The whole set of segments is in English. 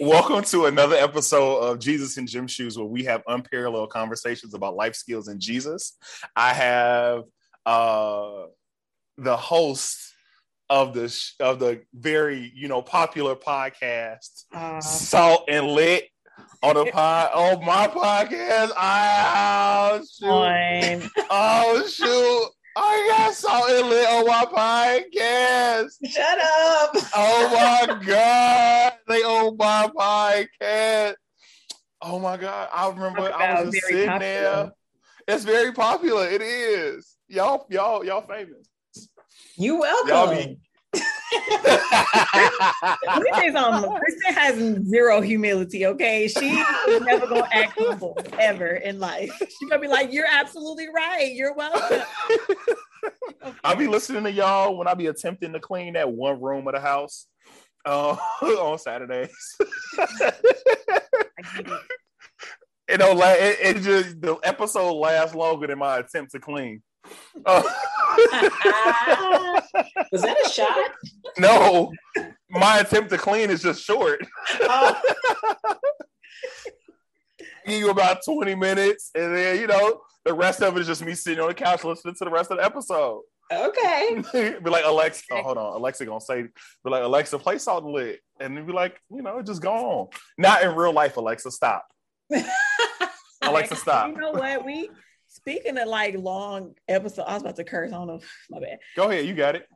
Welcome to another episode of Jesus in Gym Shoes, where we have unparalleled conversations about life skills and Jesus. I have uh, the host of the sh- of the very you know popular podcast, Uh, Salt and Lit, on the pod on my podcast. I oh, shoot, oh shoot, I got Salt and Lit on my podcast. Shut up. Oh my god, they own my podcast. Oh my god, I remember I was just sitting there. It's very popular. It is. Y'all, y'all, y'all famous. You Y'all welcome. be. Say. Kristen has zero humility, okay? She is never gonna act humble ever in life. She's gonna be like, You're absolutely right. You're welcome. I'll be listening to y'all when I be attempting to clean that one room of the house uh, on Saturdays. It. don't it, it just the episode lasts longer than my attempt to clean. Uh, Was that a shot? no, my attempt to clean is just short. Oh, give you about 20 minutes, and then you know, the rest of it is just me sitting on the couch listening to the rest of the episode. okay. be like, Alexa, oh, hold on. Alexa gonna say, be like, Alexa, play salt and lit. And be like, you know, just go on. Not in real life, Alexa, stop. Alexa, stop. You know what? We speaking of like long episodes, I was about to curse. I don't know. My bad. Go ahead, you got it.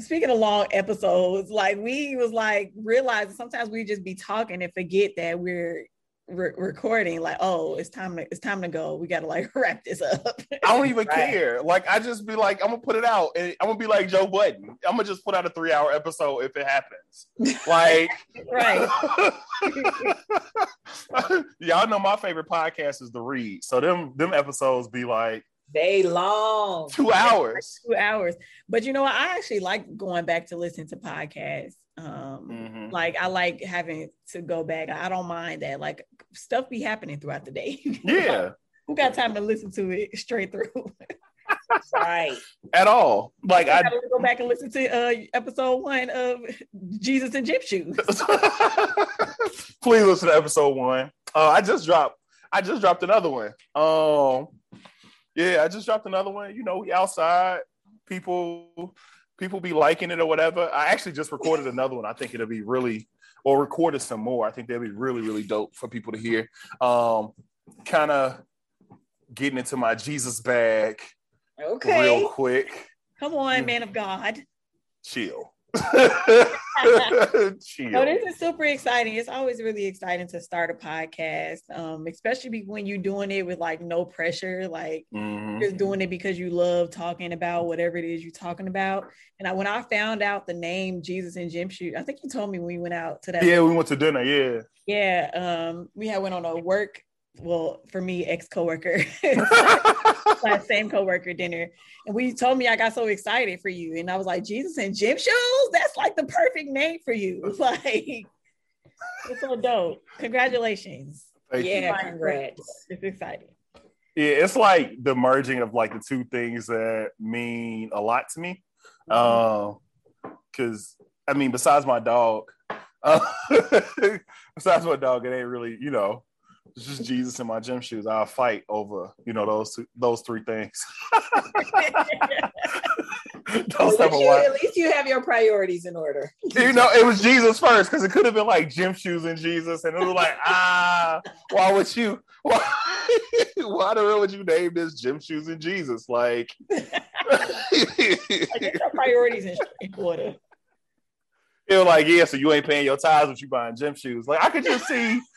Speaking of long episodes, like we was like realizing sometimes we just be talking and forget that we're re- recording. Like, oh, it's time to it's time to go. We gotta like wrap this up. I don't even Right. care. Like, I just be like, I'm gonna put it out, and I'm gonna be like Joe Budden. I'm gonna just put out a three hour episode if it happens. Like, right. y'all know my favorite podcast is The Read. So them them episodes be like They long. two hours. Two hours. But you know what? I actually like going back to listen to podcasts. Um, Mhm. like I like having to go back. I don't mind that. Like stuff be happening throughout the day. Yeah, Who got time to listen to it straight through? Right. at all. Like I I gotta go back and listen to uh episode one of Jesus and Gym Shoes. Please listen to episode one. Uh, I just dropped. I just dropped another one. Um, yeah, I just dropped another one. You know, we outside. People, people be liking it or whatever. I actually just recorded another one. I think it'll be really, or recorded some more. I think they'll be really, really dope for people to hear. Um, kind of getting into my Jesus bag Okay. real quick. Come on, man of God. Chill. No, this is super exciting. It's always really exciting to start a podcast, um, especially when you're doing it with like no pressure, like Mhm. just doing it because you love talking about whatever it is you're talking about. And I, when I found out the name Jesus and Gym Shoes, I think you told me when we went out to that. Yeah, we went to dinner. Yeah. Yeah, um, we had went on a work. Well, for me, ex coworker, slash same coworker dinner, and we told me I got so excited for you, and I was like, Jesus and gym shoes. That's like the perfect name for you. Like, it's so dope. Congratulations. Thank you. Yeah, congrats. It's exciting. Yeah, it's like the merging of like the two things that mean a lot to me. Um, because I mean, besides my dog, uh, besides my dog, it ain't really, you know, it's just Jesus in my gym shoes. I'll fight over, you know, those two, those three things. Those at, least you, at least you have your priorities in order. you know, it was Jesus first because it could have been like gym shoes and Jesus, and it was like, ah, why would you? Why, why the hell would you name this gym shoes and Jesus? Like, your priorities in order. It was like, yeah, so you ain't paying your tithes, but you buying gym shoes. Like, I could just see.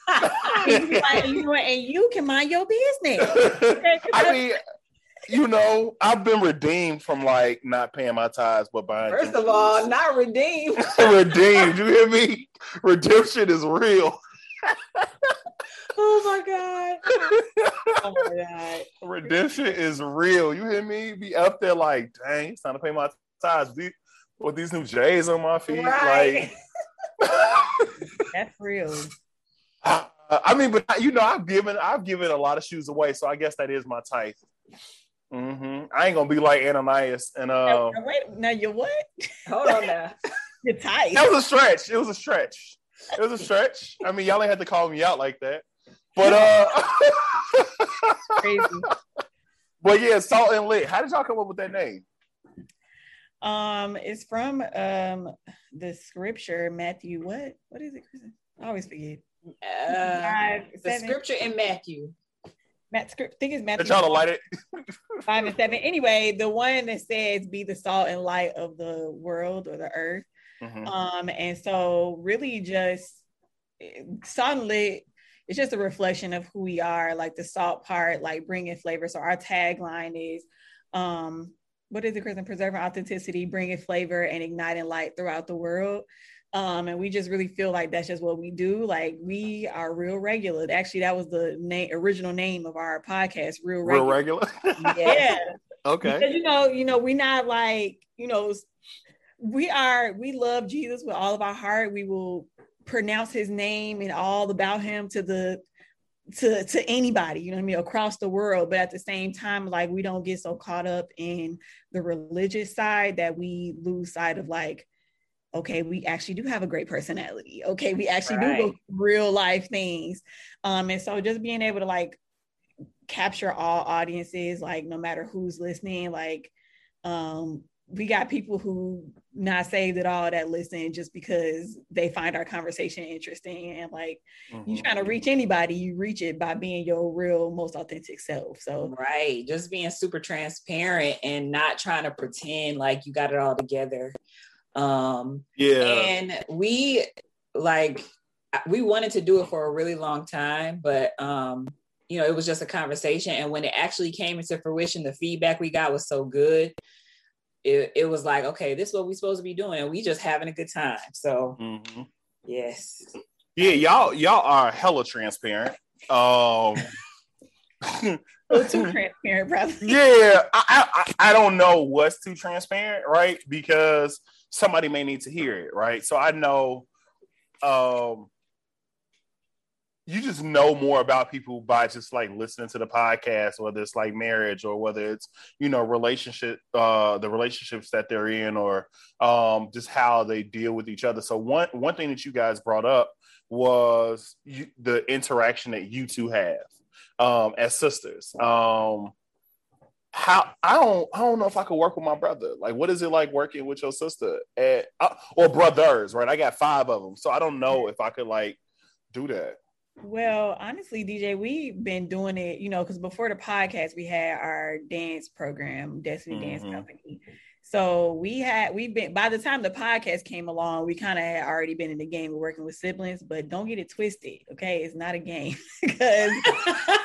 And you, know, and you can mind your business. I mean, you know, I've been redeemed from like not paying my tithes, but buying. First gym of all, not redeemed. redeemed. You hear me? Redemption is real. Oh my God. Oh my god. Redemption is real. You hear me? Be up there like, dang, it's time to pay my tithes. These- With these new J's on my feet, Right. like That's real. I mean, but you know, I've given I've given a lot of shoes away, so I guess that is my tithe. hmm I ain't gonna be like Ananias, and uh, Now, now wait, now you're what? Hold on now. You're tight. that was a stretch. It was a stretch. it was a stretch. I mean, y'all ain't had to call me out like that. But uh Crazy. but yeah, salt and lit. How did y'all come up with that name? Um, it's from um the scripture, Matthew. What? What is it, Kristen? I always forget. Uh, Five, the seven. scripture in Matthew. Matt script. I think it's Did Matthew. y'all light it? five and seven. Anyway, the one that says be the salt and light of the world or the earth. Mhm. Um, and so really just salt and lit, it's just a reflection of who we are, like the salt part, like bringing flavor. So our tagline is um what is it, Kristen? Preserving authenticity, bringing flavor and igniting light throughout the world. Um, and we just really feel like that's just what we do. Like we are real regular. Actually, that was the name, original name of our podcast, Real regular. Real Regular. regular. Yeah, okay. because you know, you know, we're not like, you know, we are, we love Jesus with all of our heart. We will pronounce his name and all about him to the to to anybody, you know what I mean, across the world. But at the same time, like we don't get so caught up in the religious side that we lose sight of like, okay, we actually do have a great personality. Okay, we actually do Right. go real life things. Um, and so just being able to like capture all audiences, like no matter who's listening, like um we got people who not saved at all that listen just because they find our conversation interesting and like you Mhm. trying to reach anybody you reach it by being your real most authentic self so Right. Just being super transparent and not trying to pretend like you got it all together. Um, Yeah. and we like we wanted to do it for a really long time, but um, you know, it was just a conversation. And when it actually came into fruition, the feedback we got was so good. It, it was like, okay, this is what we're supposed to be doing, and we just having a good time. So Mhm. yes. Yeah, y'all y'all are hella transparent. Um too transparent brother yeah, I, I I- I don't know what's too transparent, right? Because somebody may need to hear it, right? So I know um you just know more about people by just like listening to the podcast, whether it's like marriage or whether it's you know relationship, uh, the relationships that they're in, or um, just how they deal with each other. So one one thing that you guys brought up was you, the interaction that you two have um, as sisters. Um, how I don't I don't know if I could work with my brother. Like, what is it like working with your sister at, uh, or brothers? Right, I got five of them, so I don't know if I could like do that. Well, honestly, DJ, we've been doing it, you know, because before the podcast, we had our dance program, Destiny Dance Mhm. Company. So we had, we've been, by the time the podcast came along, we kind of had already been in the game of working with siblings, but don't get it twisted, okay? It's not a game because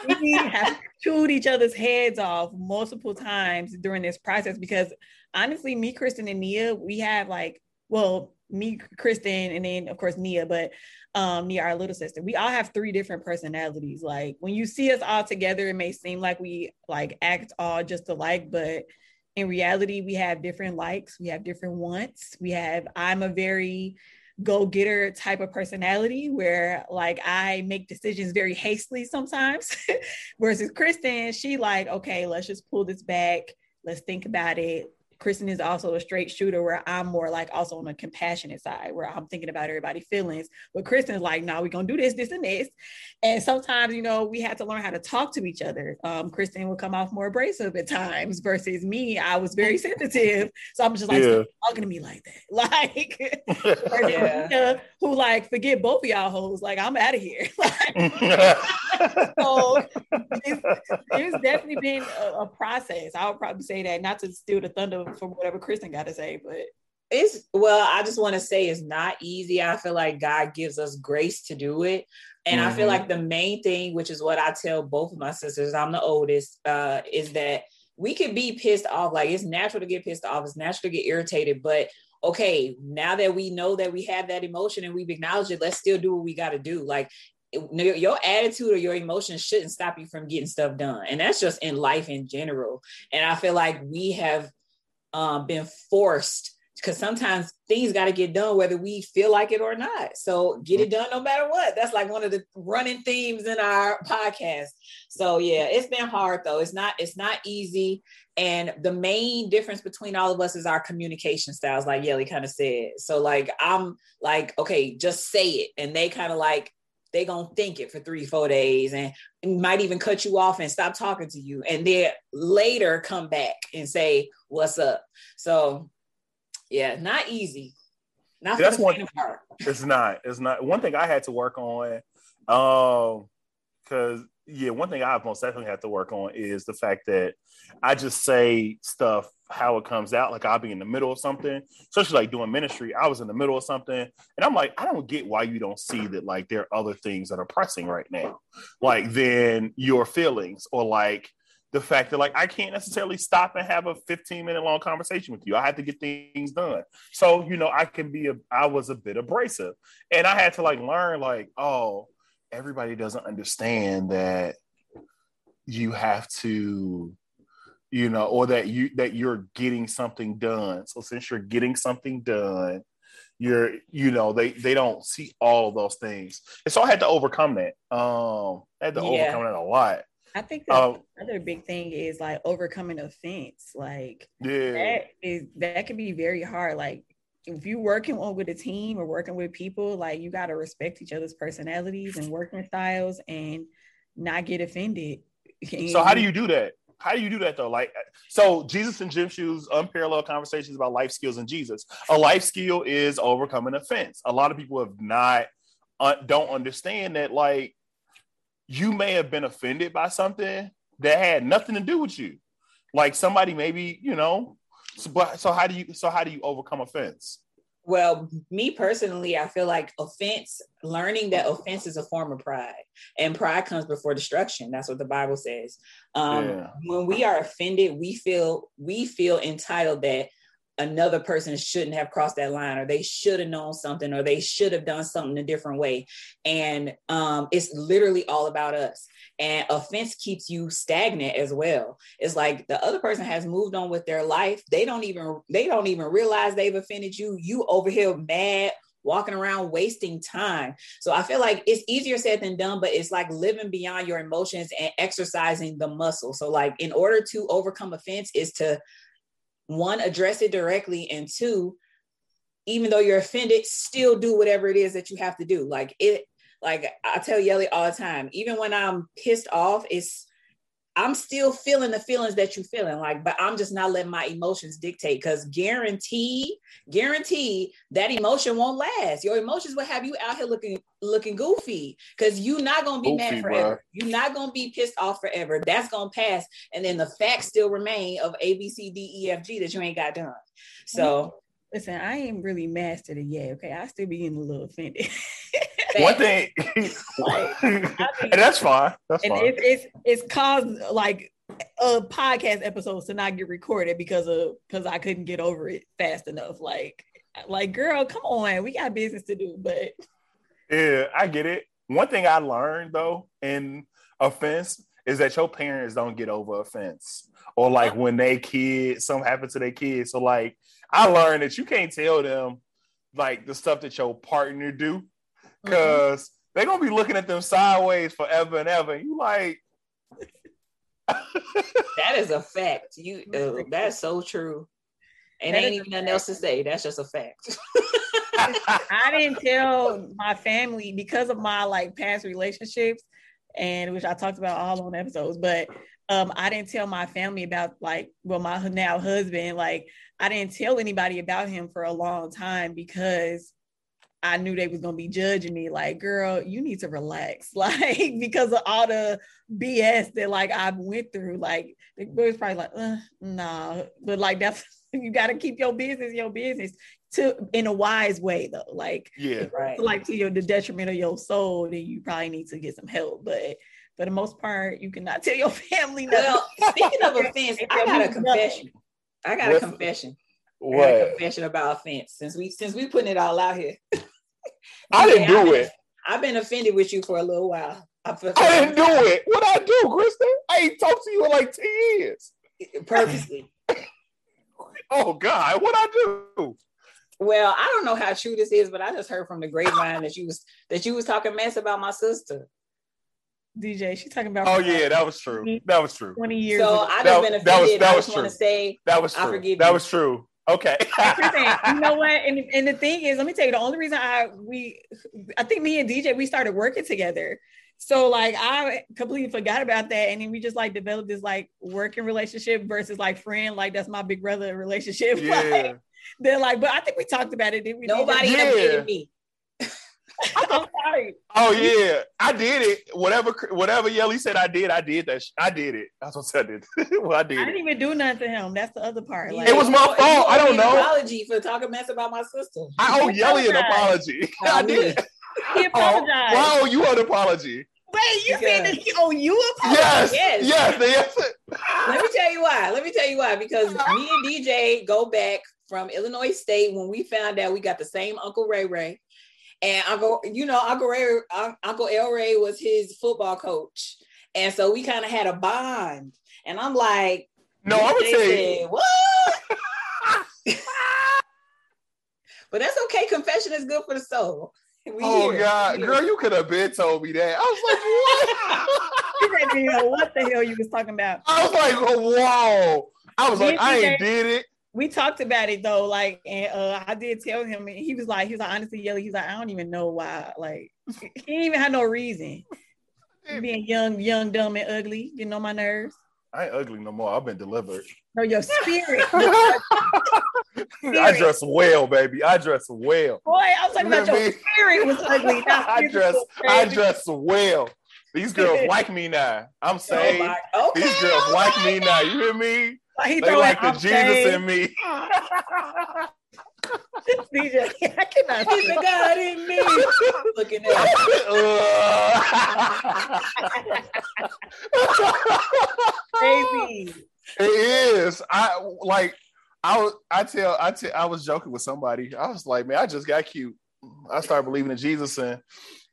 we have chewed each other's heads off multiple times during this process because honestly, me, Kristen, and Nia, we have like, well, me, Kristen, and then of course Nia, but um Nia, our little sister, we all have three different personalities. Like when you see us all together, it may seem like we like act all just alike, but in reality, we have different likes, we have different wants. We have, I'm a very go-getter type of personality where like I make decisions very hastily sometimes. Versus Kristen, she like, okay, let's just pull this back, let's think about it. Kristen is also a straight shooter where I'm more like also on a compassionate side where I'm thinking about everybody's feelings. But Kristen's like, no, we're gonna do this, this, and this. And sometimes, you know, we had to learn how to talk to each other. Um, Kristen would come off more abrasive at times versus me. I was very sensitive. So I'm just like, Yeah. stop talking to me like that. Like Yeah. Nina, who like forget both of y'all hoes. Like I'm out of here. Like, so it's, it's definitely been a, a process. I would probably say that not to steal the thunder from whatever Kristen got to say, but it's well i just want to say it's not easy. I feel like god gives us grace to do it. And i feel Mhm. like the main thing which is what i tell both of my sisters i'm the oldest uh, is that we could be pissed off. Like it's natural to get pissed off. It's natural to get irritated. But okay now that we know that we have that emotion and we've acknowledged it let's still do what we got to do. Like your attitude or your emotions shouldn't stop you from getting stuff done. And that's just in life in general. And i feel like we have um, been forced because sometimes things got to get done whether we feel like it or not. So get it done no matter what. That's like one of the running themes in our podcast. So yeah, it's been hard though. It's not it's not easy. And the main difference between all of us is our communication styles, like Yelly kind of said. So like I'm like, okay, just say it. And they kind of like they gonna think it for three, four days and might even cut you off and stop talking to you. And then later come back and say, what's up? So yeah, not easy. Not that's one. It's not. It's not. One thing I had to work on, um, because yeah, one thing I most definitely have to work on is the fact that I just say stuff how it comes out. Like I'll be in the middle of something, especially like doing ministry. I was in the middle of something, and I'm like, I don't get why you don't see that like there are other things that are pressing right now, like then your feelings or like the fact that like I can't necessarily stop and have a 15 minute long conversation with you. I have to get things done. So, you know, I can be a I was a bit abrasive. And I had to like learn like, oh, everybody doesn't understand that you have to you know or that you that you're getting something done. So since you're getting something done, you're you know they they don't see all of those things and so i had to overcome that um i had to yeah. overcome that a lot I think the um, other big thing is like overcoming offense. Like yeah. that is that can be very hard. Like if you're working on with a team or working with people, like you gotta respect each other's personalities and working styles and not get offended. So how do you do that? How do you do that though? Like, so Jesus and Gym Shoes, unparalleled conversations about life skills and Jesus. A life skill is overcoming offense. A lot of people have not uh, don't understand that. Like, you may have been offended by something that had nothing to do with you. Like somebody maybe, you know, so, but, so how do you so how do you overcome offense? Well, me personally, I feel like offense, learning that offense is a form of pride, and pride comes before destruction. That's what the Bible says. Um, yeah. When we are offended, we feel we feel entitled that another person shouldn't have crossed that line or they should have known something or they should have done something a different way. And um, it's literally all about us. And offense keeps you stagnant as well. It's like the other person has moved on with their life. They don't even they don't even realize they've offended you. You over here mad walking around wasting time. So I feel like it's easier said than done, but it's like living beyond your emotions and exercising the muscle. So like in order to overcome offense is to one, address it directly, and two, even though you're offended, still do whatever it is that you have to do. Like it, like I tell Yelly all the time, even when I'm pissed off, it's I'm still feeling the feelings that you're feeling, like, but I'm just not letting my emotions dictate because guarantee, guarantee that emotion won't last. Your emotions will have you out here looking looking goofy because you're not gonna be goofy, mad forever. Bro. You're not gonna be pissed off forever. That's gonna pass, and then the facts still remain of A, B, C, D, E, F, G that you ain't got done. So listen, I ain't really mastered it yet. Okay, I still be getting a little offended. One thing, like, and that's fine. That's and fine. It, it's it's caused like a podcast episodes to not get recorded because of because I couldn't get over it fast enough. Like, like girl, come on, we got business to do. But yeah, I get it. One thing I learned though in offense is that your parents don't get over offense or like when they kids something happened to their kids. So like I learned that you can't tell them like the stuff that your partner do because mm-hmm. they're gonna be looking at them sideways forever and ever. You like that is a fact. You uh, that's so true. And that ain't even nothing else to say. That's just a fact. I didn't tell my family because of my like past relationships, and which I talked about all on episodes. But um, I didn't tell my family about like well, my now husband. Like I didn't tell anybody about him for a long time because I knew they was gonna be judging me like, girl, you need to relax, like because of all the BS that like I went through. Like the was probably like, uh, nah, but like that's you got to keep your business your business to in a wise way though. Like yeah, right. Like to your the detriment of your soul, then you probably need to get some help. But for the most part, you cannot tell your family. Nothing. Well, speaking of offense, I got a confession. I got a confession. What? a confession about offense since we since we putting it all out here. I didn't do it. I've been offended with you for a little while. I, I didn't do it. What I do, Kristen? I ain't talked to you in like 10 years. Purposely. Oh God, what I do? Well, I don't know how true this is, but I just heard from the grapevine that you was that you was talking mess about my sister. DJ, she's talking about. Oh yeah, that was true. That was true. Twenty years. So ago. I That- just been that was- offended. that I was just want to true. say That was true. I true. forgive that you. was true. Okay. Listen, you know what? And, and the thing is, let me tell you, the only reason I we I think me and DJ we started working together. So like I completely forgot about that. And then we just like developed this like working relationship versus like friend, like that's my big brother relationship. yeah. Like, they're like, but I think we talked about it. Didn't we? nobody Yeah. updated me. I'm sorry. Oh yeah, I did it. Whatever, whatever Yelly said, I did. I did that. sh- I did it. That's what I did. well, I did. I did didn't it. even do nothing to him. That's the other part. Like, It was my fault. I don't me an know. Apology for talking mess about my sister. I owe He Yelly an apology. Not I oh, did. he Oh, apologized. why owe you an apology? Wait, you saying that Because- he owe you apology? Yes, Yes. yes, yes. Let me tell you why. Let me tell you why. Because me and DJ go back from Illinois State when we found out we got the same Uncle Ray Ray. And Uncle, you know, Uncle Ray, Uncle El Ray was his football coach. And so we kind of had a bond. And I'm like, No, I'm gonna tell you. said, what? but that's okay. Confession is good for the soul. We Oh here. God, girl, you could have been told me that. I was You didn't know what the hell you was talking about. I was like, whoa. I was like, I ain't did it. We talked about it though, like, and uh, I did tell him, and he was like, he was like, honestly, Yelly, he's like, I don't even know why. Like, he didn't even had no reason. Being young, young, dumb, and ugly, you know my nerves. I ain't ugly no more. I've been delivered. No, your spirit. I dress well, baby. I dress well. Boy, I was talking You about your me? spirit was ugly. I physical, dress, I dress well. These girls like me now. I'm Oh saved. okay, These girls all like me now. You hear me? Like, he They throwing like the I'm Jesus saved. in me. DJ, I cannot He's the God in me. Looking at baby. it is. I like. I was. I tell. I tell. I was joking with somebody. I was like, man, I just got cute. I started believing in Jesus, and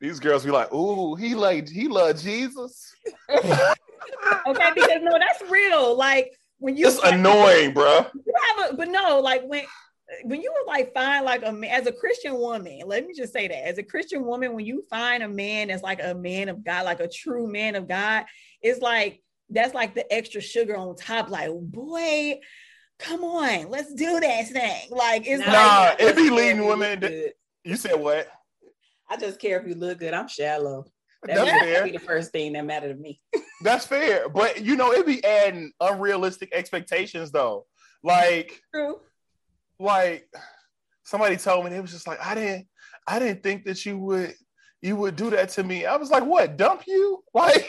these girls be like, "Ooh, he like he love Jesus." Okay, because no, that's real. Like when you It's annoying, bruh. you have a but no, like when when you like find like a man as a Christian woman, let me just say that as a Christian woman, when you find a man that's like a man of God, like a true man of God, it's like that's like the extra sugar on top. Like, boy, come on, let's do this thing. Like it's Nah, Nah, like it be leading if women look. You said what? I just care if you look good. I'm shallow. That That's fair. be the first thing that mattered to me. That's fair, but you know, it'd be adding unrealistic expectations though. Like, true. like somebody told me it was just like, I didn't, I didn't think that you would, you would do that to me. I was like, what? Dump you? Like,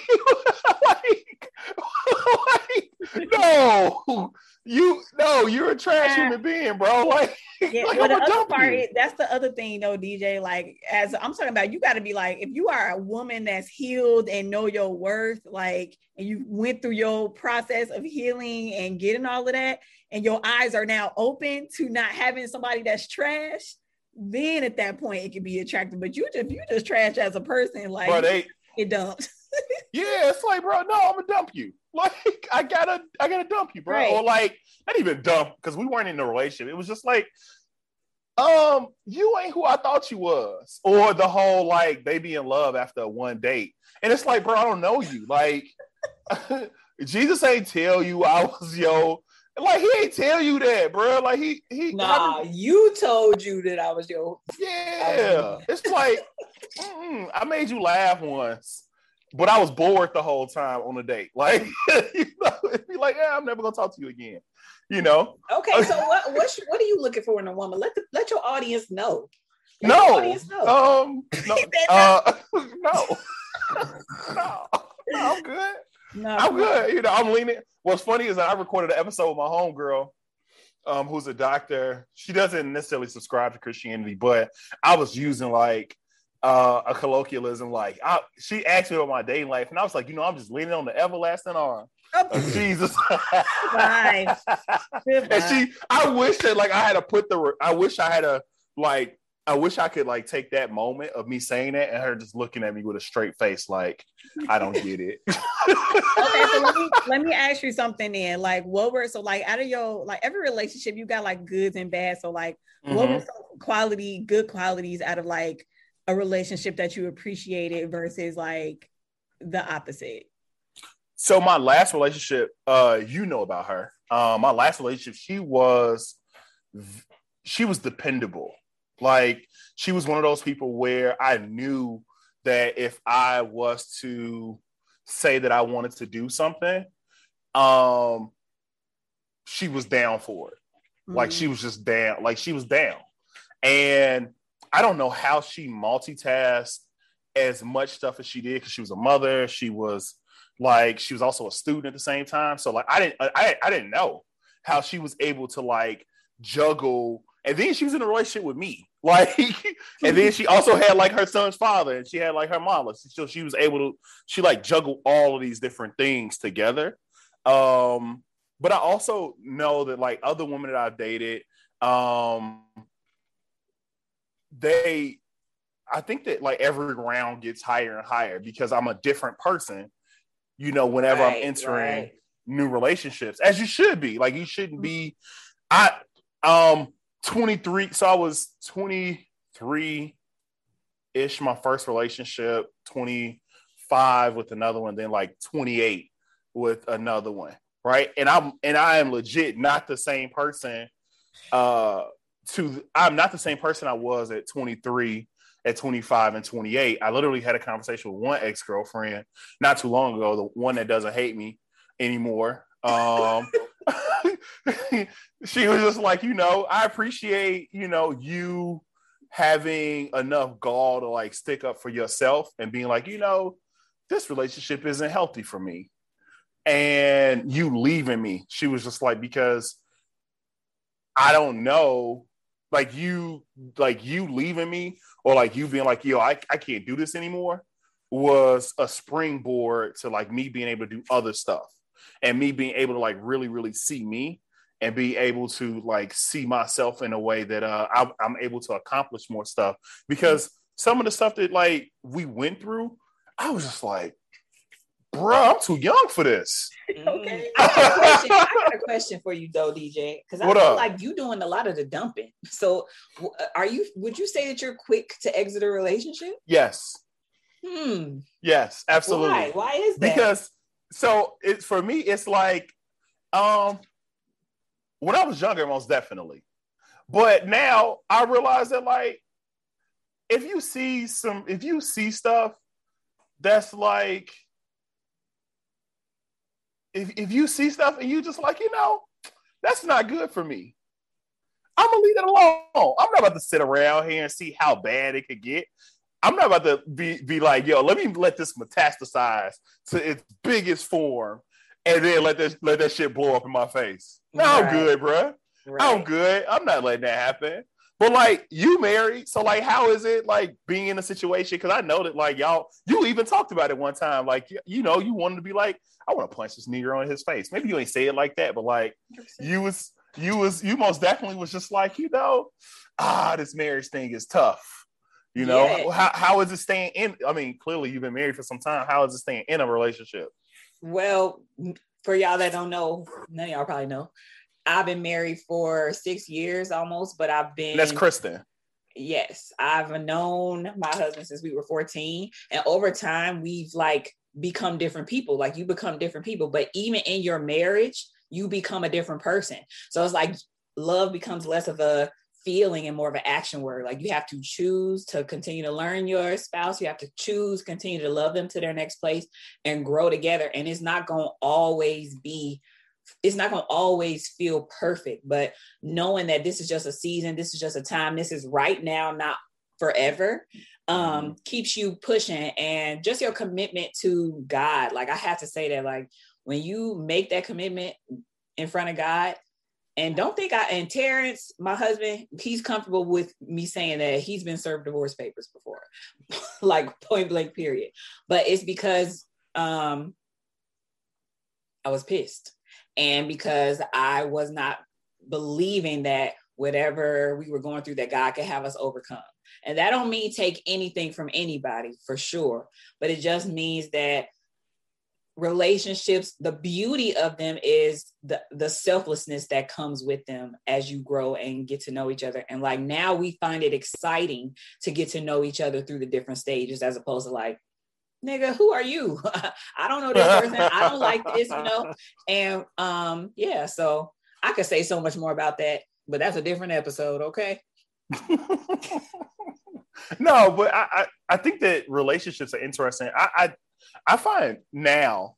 like, like, no, you, no, you're a trash human being, bro. Like, Yeah, like well, the other part, is, that's the other thing, though, DJ. Like, as I'm talking about, you got to be like, if you are a woman that's healed and know your worth, like, and you went through your process of healing and getting all of that, and your eyes are now open to not having somebody that's trash, then at that point it can be attractive. But you just, you just trash as a person, like, Bro, they, it dumps. Yeah, it's like, bro, no, I'm gonna dump you. Like, I gotta, I gotta dump you, bro. Right. Or like, not even dump because we weren't in a relationship. It was just like, um, you ain't who I thought you was. Or the whole like they be in love after one date, and it's like, bro, I don't know you. Like, Jesus ain't tell you I was yo. Like he ain't tell you that, bro. Like he he Nah, you told you that I was your. yeah, it's like mm, I made you laugh once, but I was bored the whole time on the date. Like, you know, it'd be like, yeah, I'm never gonna talk to you again. You know? Okay, so what what what are you looking for in a woman? Let the let your audience know. Let No, audience know. um, no, uh, no, no, no, I'm good. No, I'm good. You know, I'm leaning. What's funny is that I recorded an episode with my homegirl, um, who's a doctor. She doesn't necessarily subscribe to Christianity, but I was using like uh, a colloquialism. Like, I, she asked me about my dating life, and I was like, you know, I'm just leaning on the everlasting arm of Jesus. And she, I wish that like I had to put the, I wish I had to like I wish I could like take that moment of me saying that and her just looking at me with a straight face, like I don't get it. okay, so let me let me ask you something then. Like, what were so like out of your like every relationship you got like goods and bad. So like, mm-hmm. what were mm-hmm. some quality good qualities out of like a relationship that you appreciated versus like the opposite? So my last relationship, uh, you know about her. Uh, my last relationship, she was she was dependable like she was one of those people where I knew that if I was to say that I wanted to do something, um, she was down for it. Mm-hmm. Like she mm. was just down, like she was down. And I don't know how she multitasked as much stuff as she did because she was a mother. She was like she was also a student at the same time. So like I didn't I, I didn't know how she was able to like juggle and then she was in a relationship with me. Like, and then she also had like her son's father, and she had like her mama. So she was able to she like juggle all of these different things together. Um, but I also know that like other women that I've dated, um, they I think that like every round gets higher and higher because I'm a different person, you know, whenever right, I'm entering right. new relationships, as you should be. Like you shouldn't be I um 23. So I was 23 ish, my first relationship, 25 with another one, then like 28 with another one. Right. And I'm and I am legit not the same person. Uh to I'm not the same person I was at 23 at 25 and 28. I literally had a conversation with one ex-girlfriend not too long ago, the one that doesn't hate me anymore. Um she was just like, you know, I appreciate, you know, you having enough gall to like stick up for yourself and being like, you know, this relationship isn't healthy for me. And you leaving me. She was just like, because I don't know, like you, like you leaving me, or like you being like, yo, I, I can't do this anymore, was a springboard to like me being able to do other stuff and me being able to like really, really see me and be able to like see myself in a way that uh, I, I'm able to accomplish more stuff. Because some of the stuff that like we went through, I was just like, bro, I'm too young for this. okay. I got, a question, I got a question for you though, DJ, because I what feel up? like you doing a lot of the dumping. So, are you? Would you say that you're quick to exit a relationship? Yes. Hmm. Yes, absolutely. Why? Why is that? Because so it for me, it's like um when I was younger, most definitely. But now I realize that like if you see some if you see stuff that's like if, if you see stuff and you just like, you know, that's not good for me. I'm gonna leave it alone. I'm not about to sit around here and see how bad it could get. I'm not about to be be like, yo, let me let this metastasize to its biggest form, and then let that let that shit blow up in my face. No, right. I'm good, bro. Right. I'm good. I'm not letting that happen. But like you married, so like how is it like being in a situation? Because I know that like y'all, you even talked about it one time. Like you know, you wanted to be like, I want to punch this nigger on his face. Maybe you ain't say it like that, but like you was you was you most definitely was just like you know, ah, this marriage thing is tough. You know, yeah. how, how is it staying in? I mean, clearly you've been married for some time. How is it staying in a relationship? Well, for y'all that don't know, none of y'all probably know. I've been married for six years almost, but I've been. That's Kristen. Yes, I've known my husband since we were 14. And over time, we've like become different people. Like you become different people, but even in your marriage, you become a different person. So it's like love becomes less of a feeling and more of an action word. Like you have to choose to continue to learn your spouse. You have to choose, continue to love them to their next place and grow together. And it's not going to always be, it's not going to always feel perfect, but knowing that this is just a season, this is just a time, this is right now, not forever, um, mm-hmm. keeps you pushing and just your commitment to God. Like I have to say that, like when you make that commitment in front of God, and don't think I and Terrence, my husband, he's comfortable with me saying that he's been served divorce papers before, like point blank, period. But it's because um I was pissed. And because I was not believing that whatever we were going through that God could have us overcome. And that don't mean take anything from anybody for sure, but it just means that relationships the beauty of them is the the selflessness that comes with them as you grow and get to know each other. And like now we find it exciting to get to know each other through the different stages as opposed to like nigga who are you? I don't know this person. I don't like this you know? And um yeah so i could say so much more about that but that's a different episode okay? No but I, I, I think that relationships are interesting. I, I I find now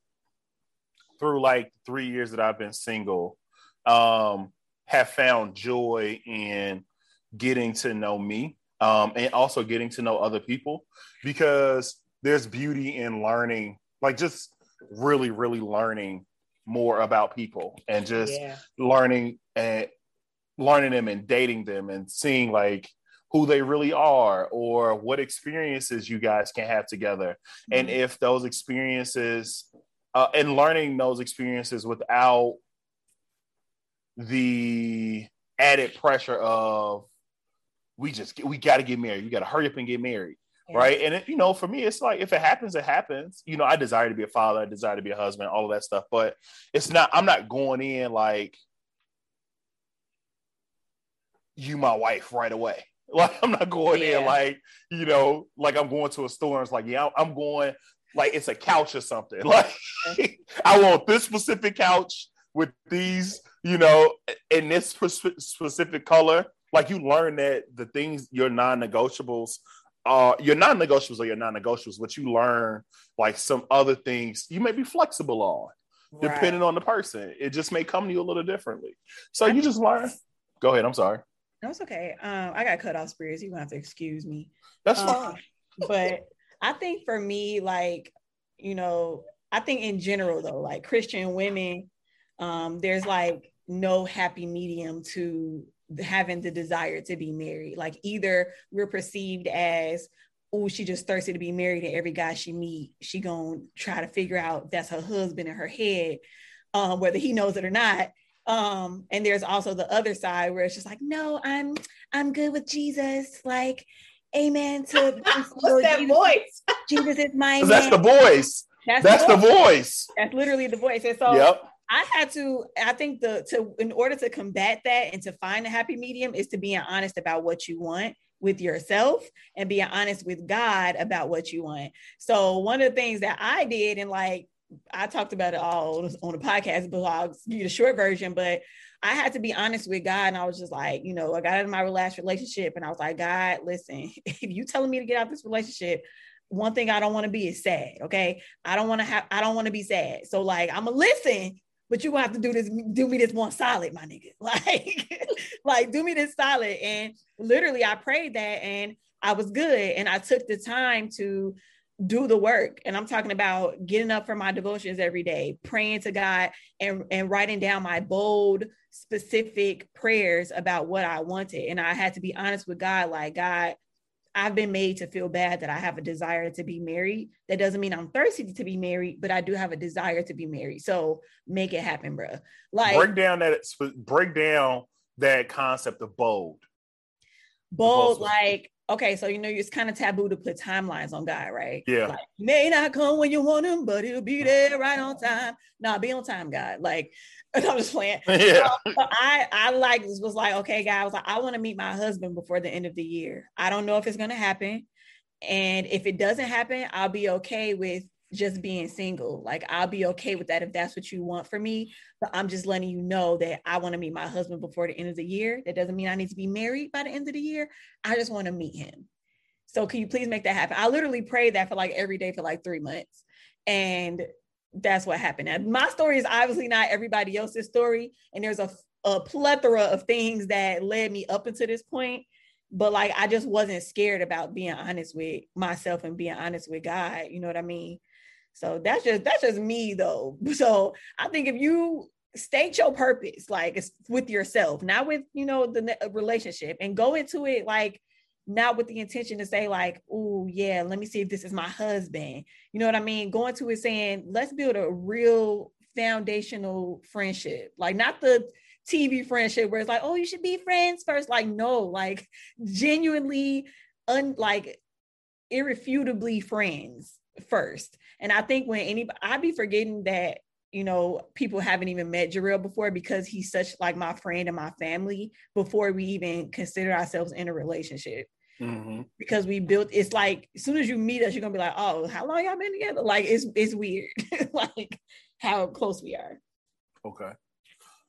through like three years that I've been single, um, have found joy in getting to know me um, and also getting to know other people because there's beauty in learning, like just really, really learning more about people and just yeah. learning and learning them and dating them and seeing like who they really are or what experiences you guys can have together mm-hmm. and if those experiences uh, and learning those experiences without the added pressure of we just we got to get married you got to hurry up and get married yeah. right and it, you know for me it's like if it happens it happens you know i desire to be a father i desire to be a husband all of that stuff but it's not i'm not going in like you my wife right away Like I'm not going yeah. in like you know, like I'm going to a store and it's like, yeah, I'm going like it's a couch or something. Like I want this specific couch with these, you know, in this specific color. Like you learn that the things your non-negotiables are your non-negotiables are your non-negotiables, but you learn like some other things you may be flexible on. Right. Depending on the person, it just may come to you a little differently. So you just learn. Go ahead. I'm sorry. No, it's okay. Um, I got cut off spirits. You're gonna have to excuse me. That's um, fine. but I think for me, like, you know, I think in general though, like Christian women, um, there's like no happy medium to having the desire to be married. Like either we're perceived as, oh, she just thirsty to be married, and every guy she meet, she gonna try to figure out that's her husband in her head, um, whether he knows it or not. Um, and there's also the other side where it's just like, no, I'm I'm good with Jesus. Like, amen to What's that Jesus, voice? Jesus is my That's the voice. That's, That's the, voice. the, voice. That's literally the voice. And so yep. I had to, I think the to in order to combat that and to find a happy medium is to be honest about what you want with yourself and being honest with God about what you want. So one of the things that I did and like I talked about it all on the podcast, but I'll give you the short version. But I had to be honest with God, and I was just like, you know, I got out of my last relationship, and I was like, God, listen, if you telling me to get out this relationship, one thing I don't want to be is sad. Okay, I don't want to have, I don't want to be sad. So like, I'm gonna listen, but you gonna have to do this, do me this one solid, my nigga. Like, like do me this solid. And literally, I prayed that, and I was good, and I took the time to do the work. And i'm talking about getting up for my devotions every day praying to god and, and writing down my bold specific prayers about what i wanted. And i had to be honest with god like god i've been made to feel bad that i have a desire to be married. That doesn't mean i'm thirsty to be married but i do have a desire to be married. So make it happen bro like break down that break down that concept of bold. Bold like okay, so you know it's kind of taboo to put timelines on God, right? Yeah. Like, may not come when you want him, but he'll be there right on time. Nah, be on time, God. Like, I'm just playing. Yeah. Um, I I like was like, okay, guys, like, I want to meet my husband before the end of the year. I don't know if it's gonna happen. And if it doesn't happen, I'll be okay with just being single. Like I'll be okay with that if that's what you want for me. But I'm just letting you know that I want to meet my husband before the end of the year. That doesn't mean I need to be married by the end of the year. I just want to meet him. So can you please make that happen? I literally prayed that for like every day for like three months. And that's what happened. And my story is obviously not everybody else's story. And there's a, a plethora of things that led me up until this point but like I just wasn't scared about being honest with myself and being honest with God. You know what I mean? So that's just that's just me though. So I think if you state your purpose, like it's with yourself, not with you know the uh, relationship, and go into it like not with the intention to say like, oh yeah, let me see if this is my husband. You know what I mean? Going to it saying, let's build a real foundational friendship, like not the TV friendship where it's like, oh, you should be friends first. Like, no, like genuinely, un like irrefutably friends first. And I think when anybody, I'd be forgetting that you know, people haven't even met Jarrell before because he's such like my friend and my family before we even consider ourselves in a relationship. Mm-hmm. Because we built it's like as soon as you meet us, you're gonna be like, oh, how long y'all been together? Like it's it's weird, like how close we are. Okay.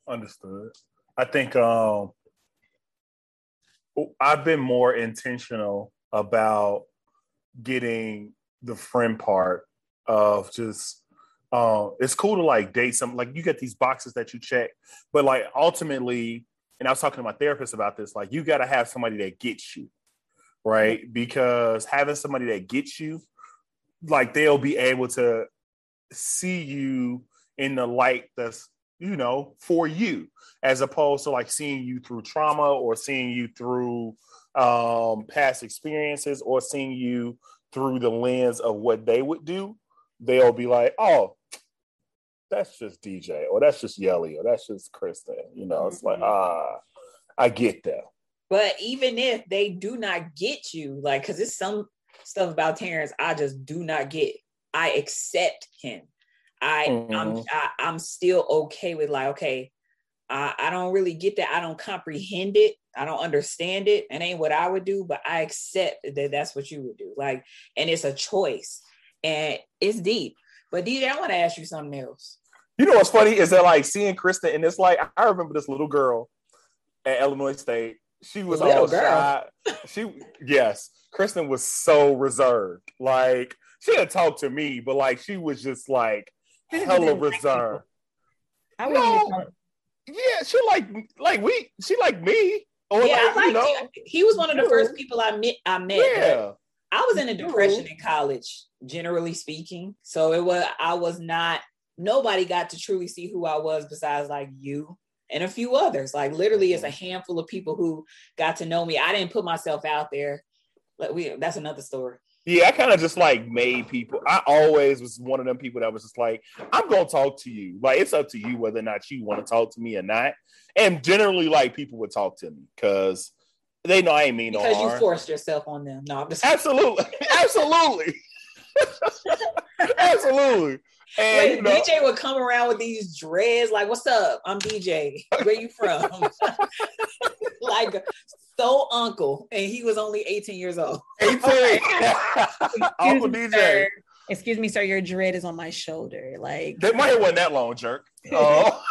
Understood. I think um I've been more intentional about getting the friend part of just uh, it's cool to like date some like you get these boxes that you check, but like ultimately, and I was talking to my therapist about this, like you got to have somebody that gets you, right? Because having somebody that gets you, like they'll be able to see you in the light that's you know for you as opposed to like seeing you through trauma or seeing you through um past experiences or seeing you through the lens of what they would do they'll be like oh that's just DJ or that's just Yelly or that's just Kristen. You know, it's like, mm-hmm. ah, I get that. But even if they do not get you, like, because it's some stuff about Terrence I just do not get. I accept him. I mm-hmm. I'm I, I'm still okay with like, okay, I, I don't really get that. I don't comprehend it. I don't understand it. It ain't what I would do, but I accept that that's what you would do. Like, and it's a choice, and it's deep. But DJ, I want to ask you something else. You know what's funny is that like seeing Kristen and it's like I remember this little girl at Illinois State. She was all shy. She yes, Kristen was so reserved. Like she had talked to me, but like she was just like hella reserved. I no, yeah, she like like we she like me. Or yeah, like, I you know, he was one of the first people I met. I met. Yeah. I was in a depression in college, generally speaking. So it was I was not nobody got to truly see who I was besides like you and a few others. Like literally, it's a mm-hmm. handful of people who got to know me. I didn't put myself out there. Like we, that's another story. Yeah, I kind of just like made people. I always was one of them people that was just like, I'm gonna talk to you. Like it's up to you whether or not you want to talk to me or not. And generally, like people would talk to me because they know I ain't mean no. because no you forced yourself on them. No, I'm just absolutely, absolutely, absolutely. And, uh, Wait, you know, DJ would come around with these dreads, like, "What's up? I'm DJ. Where you from?" like, so uncle, and he was only 18 years old. 18, Uncle DJ. Sir. Excuse me, sir. Your dread is on my shoulder. Like that might have wasn't that long, jerk. Oh,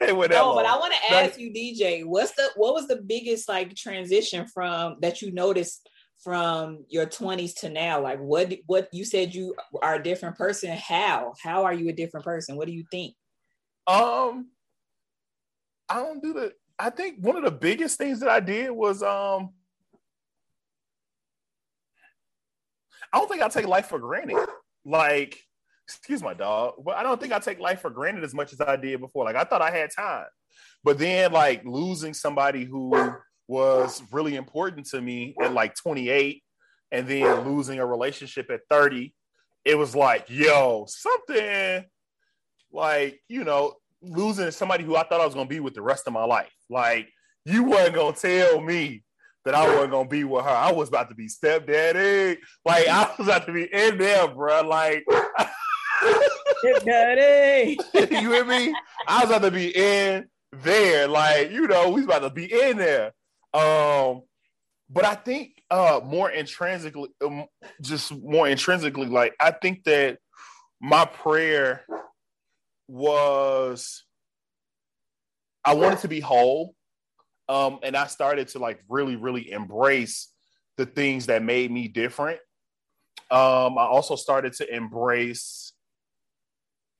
it went that no, long. but I want to ask you, DJ, what's the what was the biggest like transition from that you noticed from your 20s to now? Like what what you said you are a different person. How? How are you a different person? What do you think? Um i don't do the i think one of the biggest things that i did was um i don't think i take life for granted. Like excuse my dog but i don't think i take life for granted as much as i did before. Like i thought i had time but then like losing somebody who was really important to me at like 28 and then losing a relationship at 30 it was like yo something like you know losing somebody who i thought i was going to be with the rest of my life. Like you weren't going to tell me that i wasn't going to be with her. I was about to be stepdaddy. Like i was about to be in there bro like stepdaddy. You hear me? I was about to be in there. Like you know we was about to be in there um, but I think uh, more intrinsically, um, just more intrinsically, like I think that my prayer was I wanted to be whole. Um, and I started to like really, really embrace the things that made me different. Um, I also started to embrace,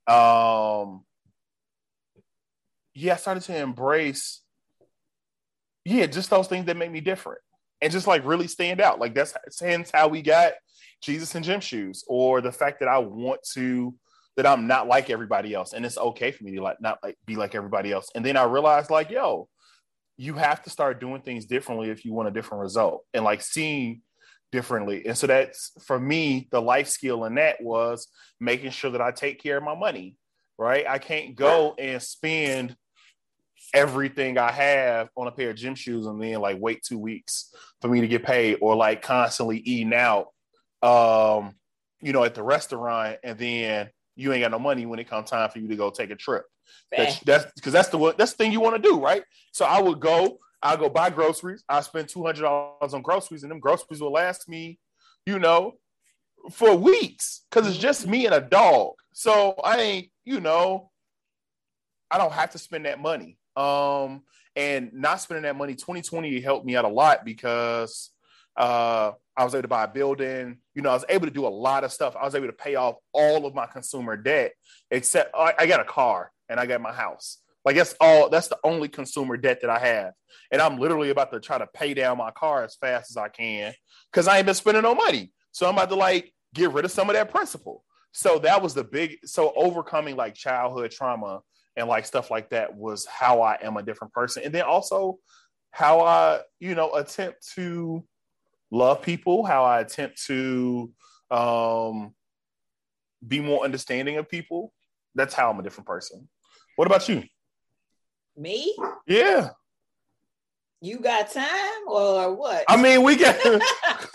um, yeah, I started to embrace yeah, just those things that make me different and just like really stand out. Like that's hence how we got Jesus and gym shoes, or the fact that I want to that I'm not like everybody else, and it's okay for me to like not like be like everybody else. And then I realized like, yo, you have to start doing things differently if you want a different result, and like seeing differently. And so that's for me, the life skill in that was making sure that I take care of my money. Right, I can't go and spend everything I have on a pair of gym shoes and then like wait two weeks for me to get paid or like constantly eating out um you know at the restaurant and then you ain't got no money when it comes time for you to go take a trip. That's that's because that's the that's the thing you want to do, right? So I would go, I'll go buy groceries. I spend two hundred dollars on groceries, and them groceries will last me, you know, for weeks because it's just me and a dog. So I ain't, you know, I don't have to spend that money. Um, and not spending that money, 2020 helped me out a lot because uh, I was able to buy a building. You know, I was able to do a lot of stuff. I was able to pay off all of my consumer debt, except I, I got a car and I got my house. Like that's all. That's the only consumer debt that I have, and I'm literally about to try to pay down my car as fast as I can because I ain't been spending no money. So I'm about to like get rid of some of that principal. So that was the big. So overcoming like childhood trauma and like stuff like that was how I am a different person, and then also how I, you know, attempt to love people, how I attempt to um, be more understanding of people. That's how I'm a different person. What about you? Me? Yeah. You got time or what? I mean, we got.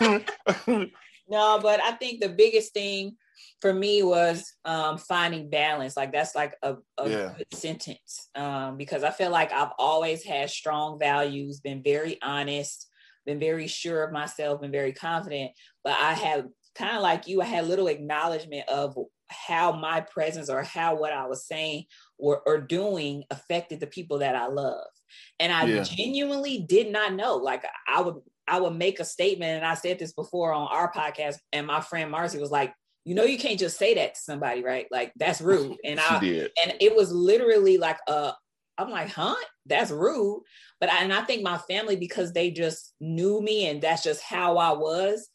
no, but I think the biggest thing for me was um, finding balance. Like that's like a, a yeah. good sentence um, because I feel like I've always had strong values, been very honest, been very sure of myself, been very confident. But I have kind of like you, I had little acknowledgement of how my presence or how what I was saying or, or doing affected the people that I love. And I yeah. genuinely did not know. Like I would I would make a statement, and I said this before on our podcast, and my friend Marcy was like, you know, you can't just say that to somebody, right? Like that's rude. And I did. and it was literally like a I'm like, huh? That's rude. But I, and I think my family, because they just knew me and that's just how I was,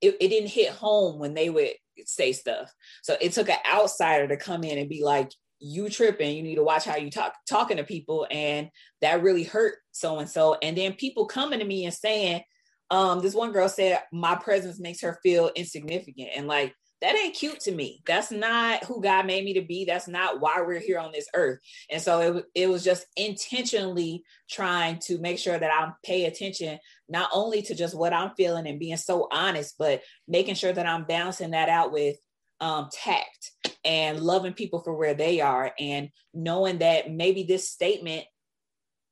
it, it didn't hit home when they would say stuff. So it took an outsider to come in and be like, you tripping, you need to watch how you talk talking to people. And that really hurt so and so. And then people coming to me and saying, um, this one girl said my presence makes her feel insignificant. And like that ain't cute to me. That's not who God made me to be. That's not why we're here on this earth. And so it, it was just intentionally trying to make sure that I'm pay attention not only to just what I'm feeling and being so honest, but making sure that I'm balancing that out with um, tact and loving people for where they are and knowing that maybe this statement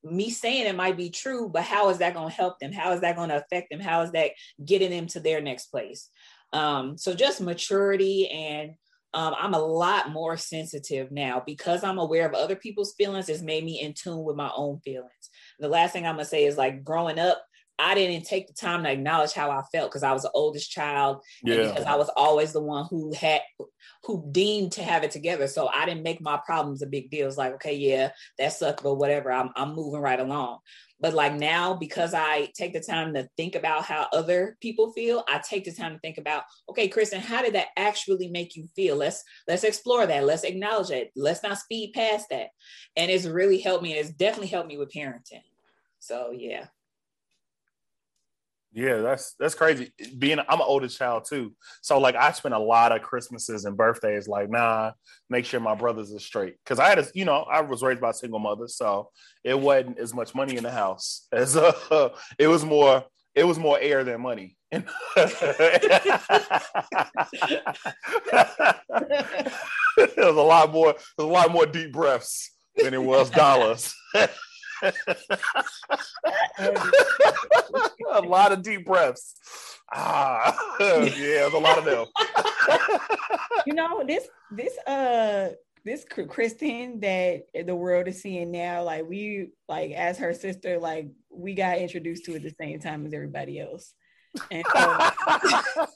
me saying it might be true, but how is that going to help them? How is that going to affect them? How is that getting them to their next place? Um, so just maturity and um, I'm a lot more sensitive now because I'm aware of other people's feelings. It's made me in tune with my own feelings. The last thing I'm gonna say is like growing up, I didn't take the time to acknowledge how I felt because I was the oldest child, yeah. because I was always the one who had who deemed to have it together. So I didn't make my problems a big deal. It's like, okay, yeah, that sucked, but whatever. I'm I'm moving right along. But like now, because I take the time to think about how other people feel, I take the time to think about, okay, Kristen, how did that actually make you feel? Let's let's explore that. Let's acknowledge it. Let's not speed past that. And it's really helped me. It's definitely helped me with parenting. So yeah. Yeah, that's that's crazy. Being I'm an older child too, so like I spent a lot of Christmases and birthdays like, nah, make sure my brothers are straight. Because I had a, you know, I was raised by a single mother, so it wasn't as much money in the house as uh, it was more it was more air than money. it was a lot more, it was a lot more deep breaths than it was dollars. a lot of deep breaths. Ah, yeah, there's a lot of them. you know this this uh this Kristen that the world is seeing now, like we like as her sister, like we got introduced to at the same time as everybody else. And so I,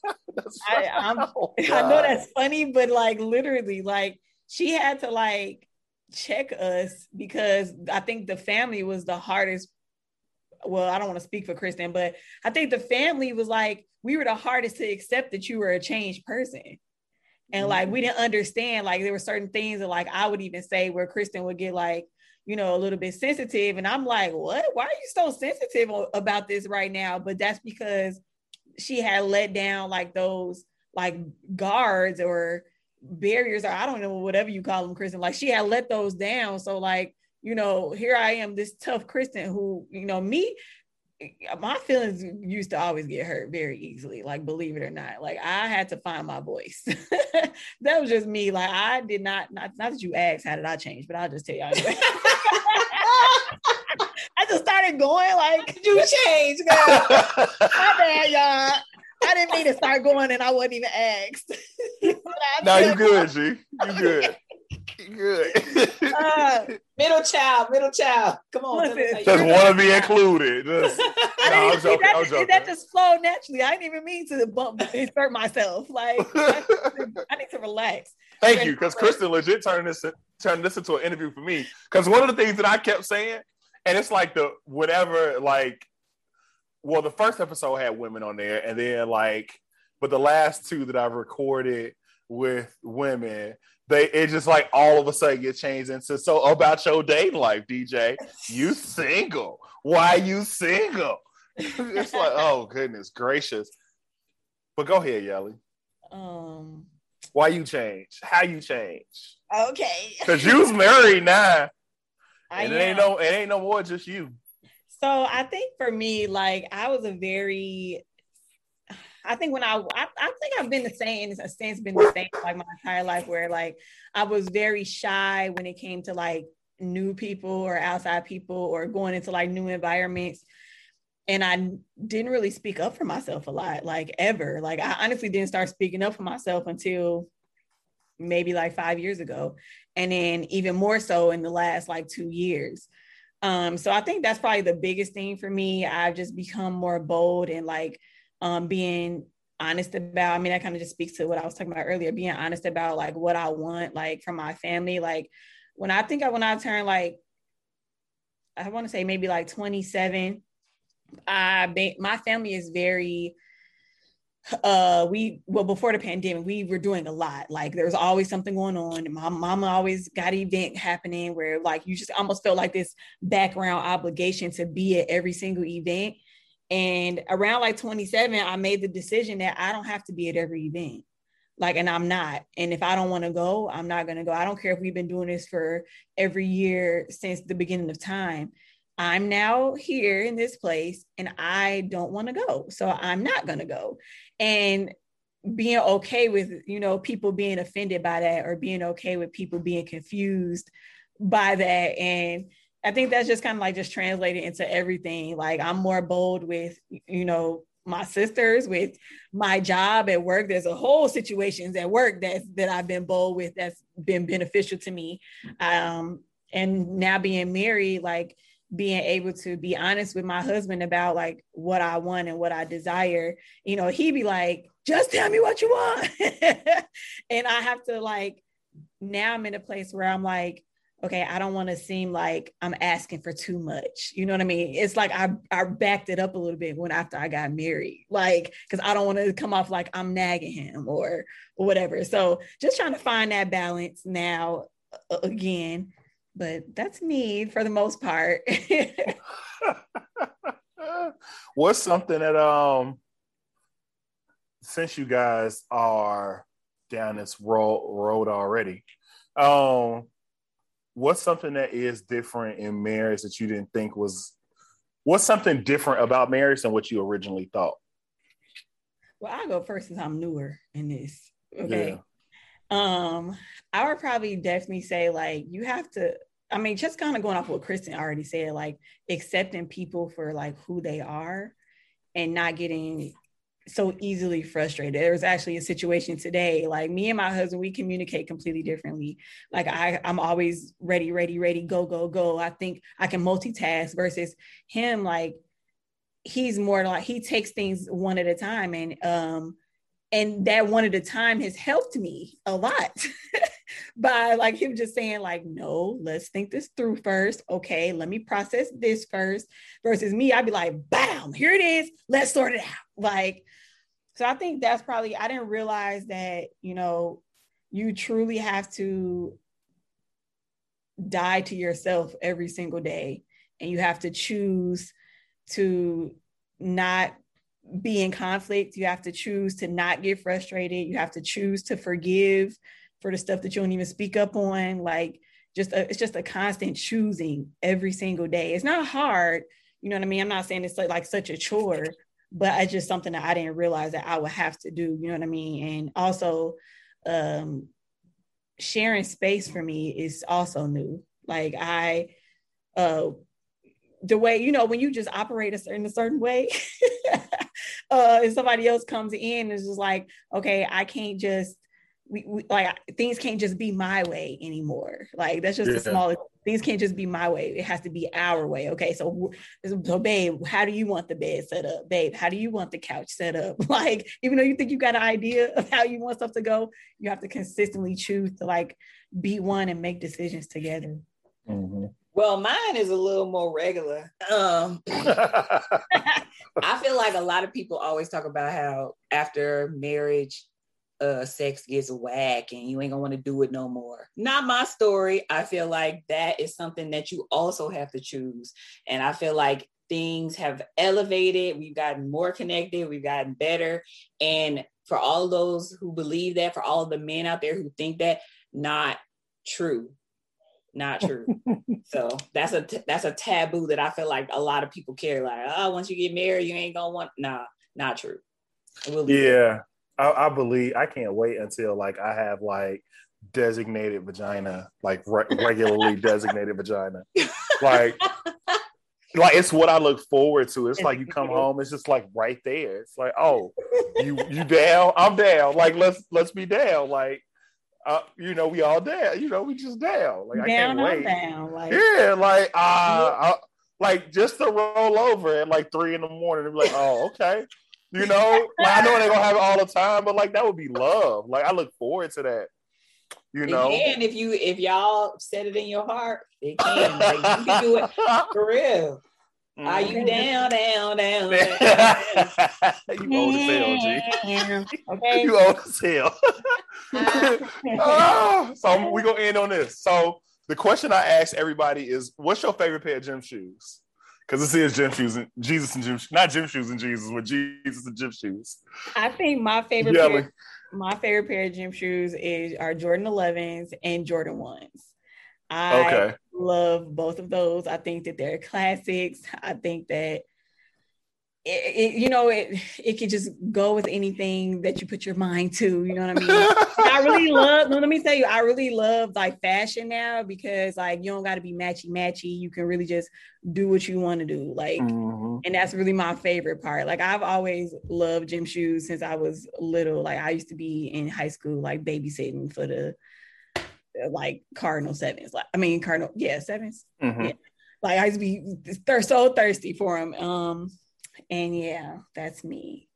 I'm, oh, I know that's funny, but like literally, like she had to like check us because I think the family was the hardest. Well, I don't want to speak for Kristen, but I think the family was like, we were the hardest to accept that you were a changed person. And like, we didn't understand, like, there were certain things that, like, I would even say where Kristen would get, like, you know, a little bit sensitive. And I'm like, what? Why are you so sensitive about this right now? But that's because she had let down, like, those, like, guards or barriers or I don't know whatever you call them, Kristen. Like she had let those down. So like you know, here I am, this tough Kristen who, you know, me, my feelings used to always get hurt very easily, like believe it or not. Like I had to find my voice. that was just me. Like I did not, not, not that you asked how did I change, but I'll just tell y'all anyway. I just started going like you change, girl. my bad, y'all. I didn't mean to start going and I wasn't even asked. no, you good, G. You good. You good. Uh, middle child, middle child. Come on. Just want to be included. Just, I didn't even, joking, that, just, that just flowed naturally. I didn't even mean to bump insert myself. Like I, I need to relax. Thank you, because Kristen legit turned this turned this into an interview for me. Because one of the things that I kept saying, and it's like the whatever, like, well, the first episode had women on there, and then like, but the last two that I've recorded with women, they it just like all of a sudden get changed into so about your dating life, DJ. You single? Why you single? it's like, oh goodness gracious. But go ahead, Yelly. Um why you change? How you change? Okay. Cause you's married now. I and it ain't no it ain't no more just you. So I think for me, like I was a very I think when I, I, I think I've been the same since been the same like my entire life where like I was very shy when it came to like new people or outside people or going into like new environments and I didn't really speak up for myself a lot, like ever. Like I honestly didn't start speaking up for myself until maybe like five years ago, and then even more so in the last like two years. Um, so I think that's probably the biggest thing for me. I've just become more bold and like um, being honest about. I mean, that kind of just speaks to what I was talking about earlier. Being honest about like what I want, like from my family. Like when I think I when I turn like, I want to say maybe like 27 I my family is very uh we well before the pandemic we were doing a lot. Like there was always something going on. My mama always got an event happening where like you just almost felt like this background obligation to be at every single event. And around like 27 i made the decision that i don't have to be at every event. Like and i'm not. And if i don't want to go i'm not going to go. I don't care if we've been doing this for every year since the beginning of time. I'm now here in this place and I don't want to go. So I'm not going to go. And being okay with, you know, people being offended by that or being okay with people being confused by that. And I think that's just kind of like just translated into everything. Like I'm more bold with, you know, my sisters with my job at work there's a whole situations at work that that i've been bold with that's been beneficial to me um and now being married like being able to be honest with my husband about like what I want and what I desire, you know, he'd be like, just tell me what you want. and I have to like, now I'm in a place where I'm like, okay, I don't want to seem like I'm asking for too much. You know what I mean? It's like I, I backed it up a little bit when after I got married, like, because I don't want to come off like I'm nagging him or, or whatever. So just trying to find that balance now again but that's me for the most part. What's something that um since you guys are down this road road already, um what's something that is different in marriage that you didn't think was what's something different about marriage than what you originally thought? Well, I'll go first since I'm newer in this. Okay. Yeah. Um, I would probably definitely say like you have to. I mean, just kind of going off what Kristen already said, like accepting people for like who they are, and not getting so easily frustrated. There was actually a situation today, like me and my husband, we communicate completely differently. Like I, I'm always ready, ready, ready, go, go, go. I think I can multitask versus him, like he's more like he takes things one at a time. And um, and that one at a time has helped me a lot by like him just saying like no let's think this through first. Okay let me process this first. Versus me i'd be like bam here it is. Let's sort it out. Like so i think that's probably i didn't realize that you know you truly have to die to yourself every single day. And you have to choose to not be in conflict. You have to choose to not get frustrated. You have to choose to forgive for the stuff that you don't even speak up on. Like just a, it's just a constant choosing every single day. It's not hard, you know what I mean? I'm not saying it's like, like such a chore, but it's just something that I didn't realize that I would have to do, you know what I mean? And also um sharing space for me is also new. Like I uh the way you know when you just operate a certain a certain way uh if somebody else comes in and is just like okay i can't just we, we, like things can't just be my way anymore. Like that's just yeah. the smallest things can't just be my way. It has to be our way. Okay so so babe how do you want the bed set up? Babe how do you want the couch set up? Like even though you think you got an idea of how you want stuff to go you have to consistently choose to like be one and make decisions together. Mm-hmm. Well, mine is a little more regular. Um, I feel like a lot of people always talk about how after marriage, uh, sex gets whack and you ain't gonna want to do it no more. Not my story. I feel like that is something that you also have to choose. And I feel like things have elevated, we've gotten more connected, we've gotten better. And for all those who believe that, for all the men out there who think that, not true not true. so that's a t- that's a taboo that I feel like a lot of people carry. Like, oh, once you get married, you ain't gonna want. Nah, not true. yeah, I, I, believe. I can't wait until like I have like designated vagina, like re- regularly designated vagina, like. like it's what I look forward to. It's like you come home, it's just like right there. It's like, oh, you you down? I'm down. Like let's let's be down. Like uh, you know, we all down. You know, we just down. Like down I can't wait. Down, like, yeah, like uh, I, like just to roll over at like three in the morning and be like, oh, okay. You know, like, I know they're gonna have it all the time, but like that would be love. Like I look forward to that. You know, and if you if y'all set it in your heart, it can. Like, you can do it for real. Mm-hmm. Are you down, down, down? down? you old as hell, G. okay. you old as hell. oh, so we're gonna end on this. So the question I ask everybody is, "What's your favorite pair of gym shoes?" Because this is gym shoes and Jesus and gym, shoes, not gym shoes and Jesus, but Jesus and gym shoes. I think my favorite pair, my favorite pair of gym shoes is are Jordan 11s and Jordan 1s. I okay. love both of those. I think that they're classics. I think that it, it, you know it it can just go with anything that you put your mind to you know what i mean i really love let me tell you i really love like fashion now because like you don't got to be matchy matchy you can really just do what you want to do like mm-hmm. and that's really my favorite part like i've always loved gym shoes since i was little like i used to be in high school like babysitting for the like Cardinal sevens. Like I mean Cardinal, yeah, 7s mm-hmm. Yeah. Like I used to be they're so thirsty for them. Um, and yeah, that's me.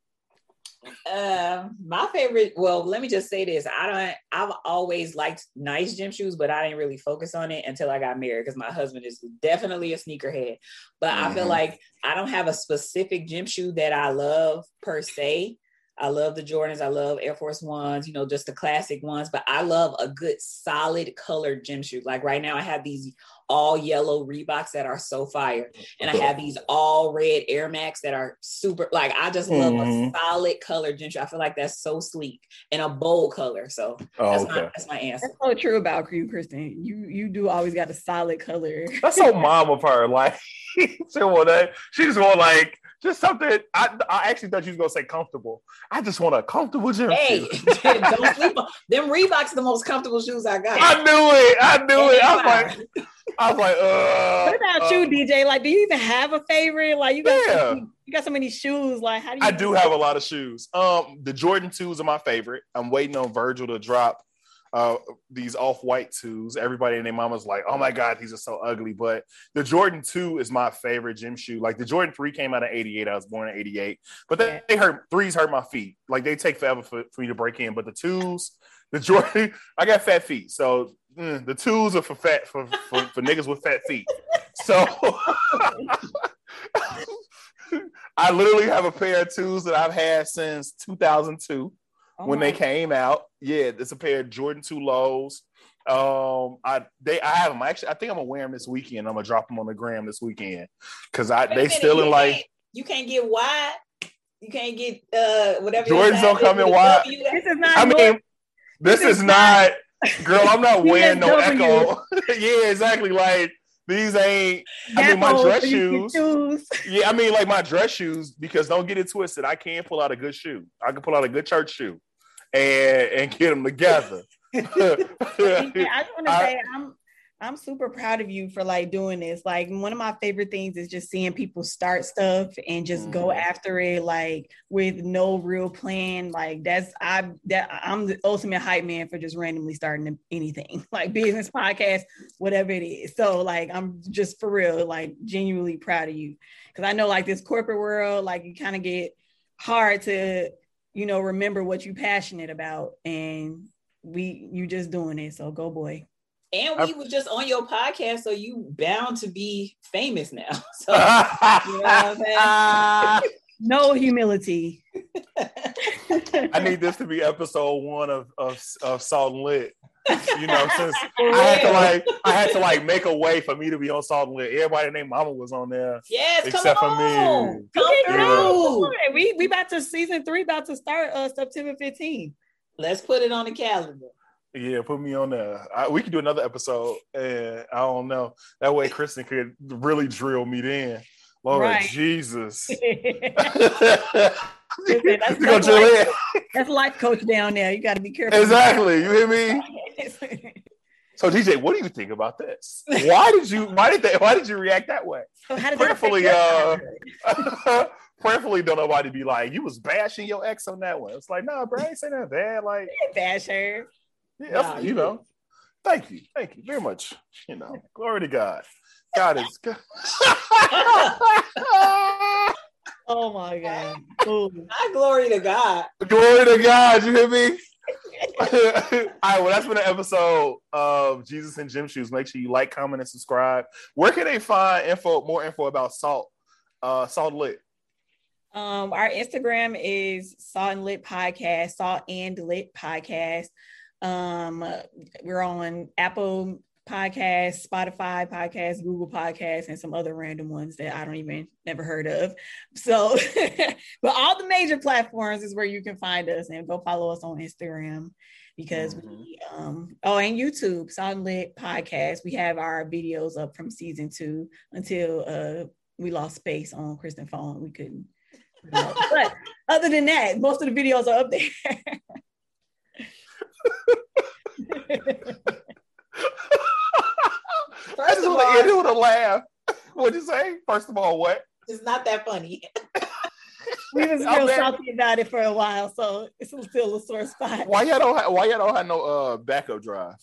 Uh, my favorite. Well, let me just say this: I don't. I've always liked nice gym shoes, but I didn't really focus on it until I got married because my husband is definitely a sneakerhead. But mm-hmm. I feel mm-hmm. like I don't have a specific gym shoe that I love per se. I love the Jordans. I love Air Force Ones, you know, just the classic ones. But I love a good solid colored gym shoe. Like right now, I have these all yellow Reeboks that are so fire. And I have these all red Air Max that are super, like, I just love mm-hmm. a solid color gym shoe. I feel like that's so sleek and a bold color. So oh, that's, okay. my, that's my answer. That's so true about you, Kristen. You you do always got a solid color. That's so mom of her. Like, she want that. She just want like just something. I, I actually thought you was gonna say comfortable. I just want a comfortable gym. Hey, don't sleep on them. Reeboks the most comfortable shoes I got. I knew it. I knew it. I was like, I was like, uh, what about uh, you, DJ? Like, do you even have a favorite? Like, you got yeah. so many, you got so many shoes. Like, how do you? I do have a lot of shoes. Um, the Jordan twos are my favorite. I'm waiting on Virgil to drop uh, these off-white twos. Everybody and their mama's like, "Oh my god, these are so ugly." But the Jordan two is my favorite gym shoe. Like the Jordan three came out of '88. I was born in '88, but they, they hurt threes hurt my feet. Like they take forever for, for me to break in. But the twos, the Jordan, I got fat feet, so mm, the twos are for fat for, for, for niggas with fat feet. So. I literally have a pair of twos that I've had since 2002 oh when they came out. Yeah, it's a pair of Jordan two lows. Um, I they I have them. Actually, I think I'm gonna wear them this weekend. I'm gonna drop them on the gram this weekend because I they still in like you can't get wide. You can't get uh whatever. Jordans don't come in wide. This is not. I mean, this, this is, is not, not girl, I'm not wearing no ECCO. yeah, exactly. Like these ain't. I mean, my dress so you can shoes. Yeah, I mean, like my dress shoes. Because don't get it twisted. I can pull out a good shoe. I can pull out a good church shoe, and and get them together. I just want to say I'm I'm super proud of you for like doing this. Like one of my favorite things is just seeing people start stuff and just go Mhm. after it like with no real plan. Like that's I that I'm the ultimate hype man for just randomly starting anything like business podcast, whatever it is. So like I'm just for real, like genuinely proud of you because I know like this corporate world, like you kind of get hard to you know remember what you're passionate about and we you just doing it so go boy And we was just on your podcast, so you bound to be famous now. So you know what I'm saying? no humility I need this to be episode one of of, of Salt and Lit. You know, since I had to like I had to like make a way for me to be on Salt Lit. Everybody named Mama was on there. yes, Except for me. Come Okay, Yeah. through. we we about to season three about to start uh september 15th Let's put it on the calendar. Yeah, put me on there. I, we could do another episode, and I don't know. That way, Kristen could really drill me then. Lord Right. Jesus. that's- that's drill like- in? that's life coach down there you got to be careful Exactly. You hear me? So, DJ, what do you think about this? Why did you? Why did they? Why did you react that way? so how did Prayerfully, your uh, childhood? Prayerfully, don't nobody be like, you was bashing your ex on that one. It's like, nah, bro, I ain't saying that bad. Like, bash her yeah, that's- Nah, you you know. Thank you, thank you very much. You know, glory to God. God is good. oh my god Ooh. My glory to God. glory to God. You hear me? All right, well, that's been an episode of Jesus and Gym Shoes. Make sure you like, comment, and subscribe. Where can they find info, more info about Salt, uh, Salt Lit? Um, our Instagram is Salt and Lit Podcast, Salt and Lit Podcast. Um, we're on Apple Podcasts, Spotify Podcasts, Google Podcasts, and some other random ones that I don't even never heard of. So, but all the major platforms is where you can find us and go follow us on Instagram because we um oh and YouTube, and Lit Podcast. We have our videos up from season two until uh we lost space on Kristen phone. We couldn't but other than that, most of the videos are up there. I just of want to all- end it with a laugh. What'd you say? First of all, what? It's not that funny. we was I'm real there. salty about it for a while, so it's still a sore spot. Why y'all don't? Have, why y'all don't have no uh backup drive?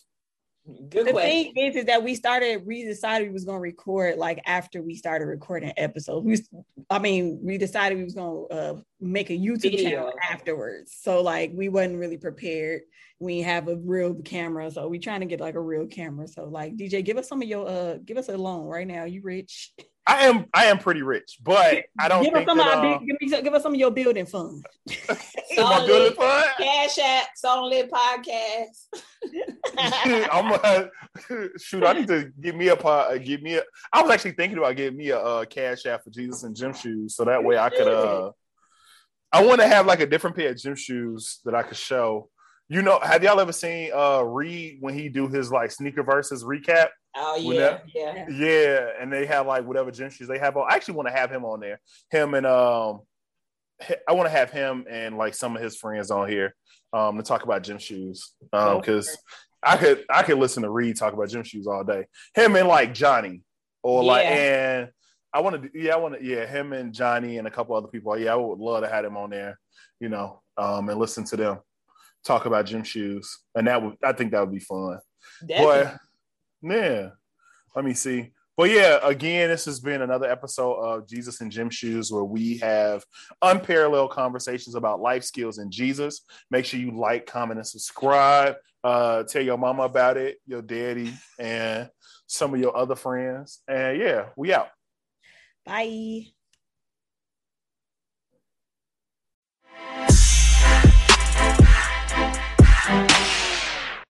Good The question. thing is, is that we started. We decided we was gonna record like after we started recording episodes. We, I mean, we decided we was gonna uh, make a YouTube Video. channel afterwards. So like, we wasn't really prepared. We have a real camera, so we trying to get like a real camera. So like, DJ, give us some of your uh, give us a loan right now. You rich? I am. I am pretty rich, but I don't give us some that. of our Uh, big, give, me, give us some of your building funds. my building fund. Cash App, Salt Lit Podcast. I'm uh, shoot. I need to give me a pot. Uh, give me a. I was actually thinking about getting me a uh, cash app for Jesus and gym shoes, so that way I could. uh I want to have like a different pair of gym shoes that I could show. You know, have y'all ever seen uh Reed when he do his like sneaker versus recap? Oh yeah, yeah. Yeah, and they have like whatever gym shoes they have on. I actually want to have him on there. Him and um, I want to have him and like some of his friends on here um to talk about gym shoes. Um, because I could I could listen to Reed talk about gym shoes all day. Him and like Johnny, or like and I want to yeah I want to yeah him and Johnny and a couple other people. Yeah, I would love to have him on there. You know, um, and listen to them talk about gym shoes, and that would I think that would be fun. Definitely. Boy, yeah. Let me see. But yeah, again, this has been another episode of Jesus and Gym Shoes where we have unparalleled conversations about life skills and Jesus. Make sure you like, comment, and subscribe. Uh, tell your mama about it, your daddy, and some of your other friends. And yeah, we out. Bye.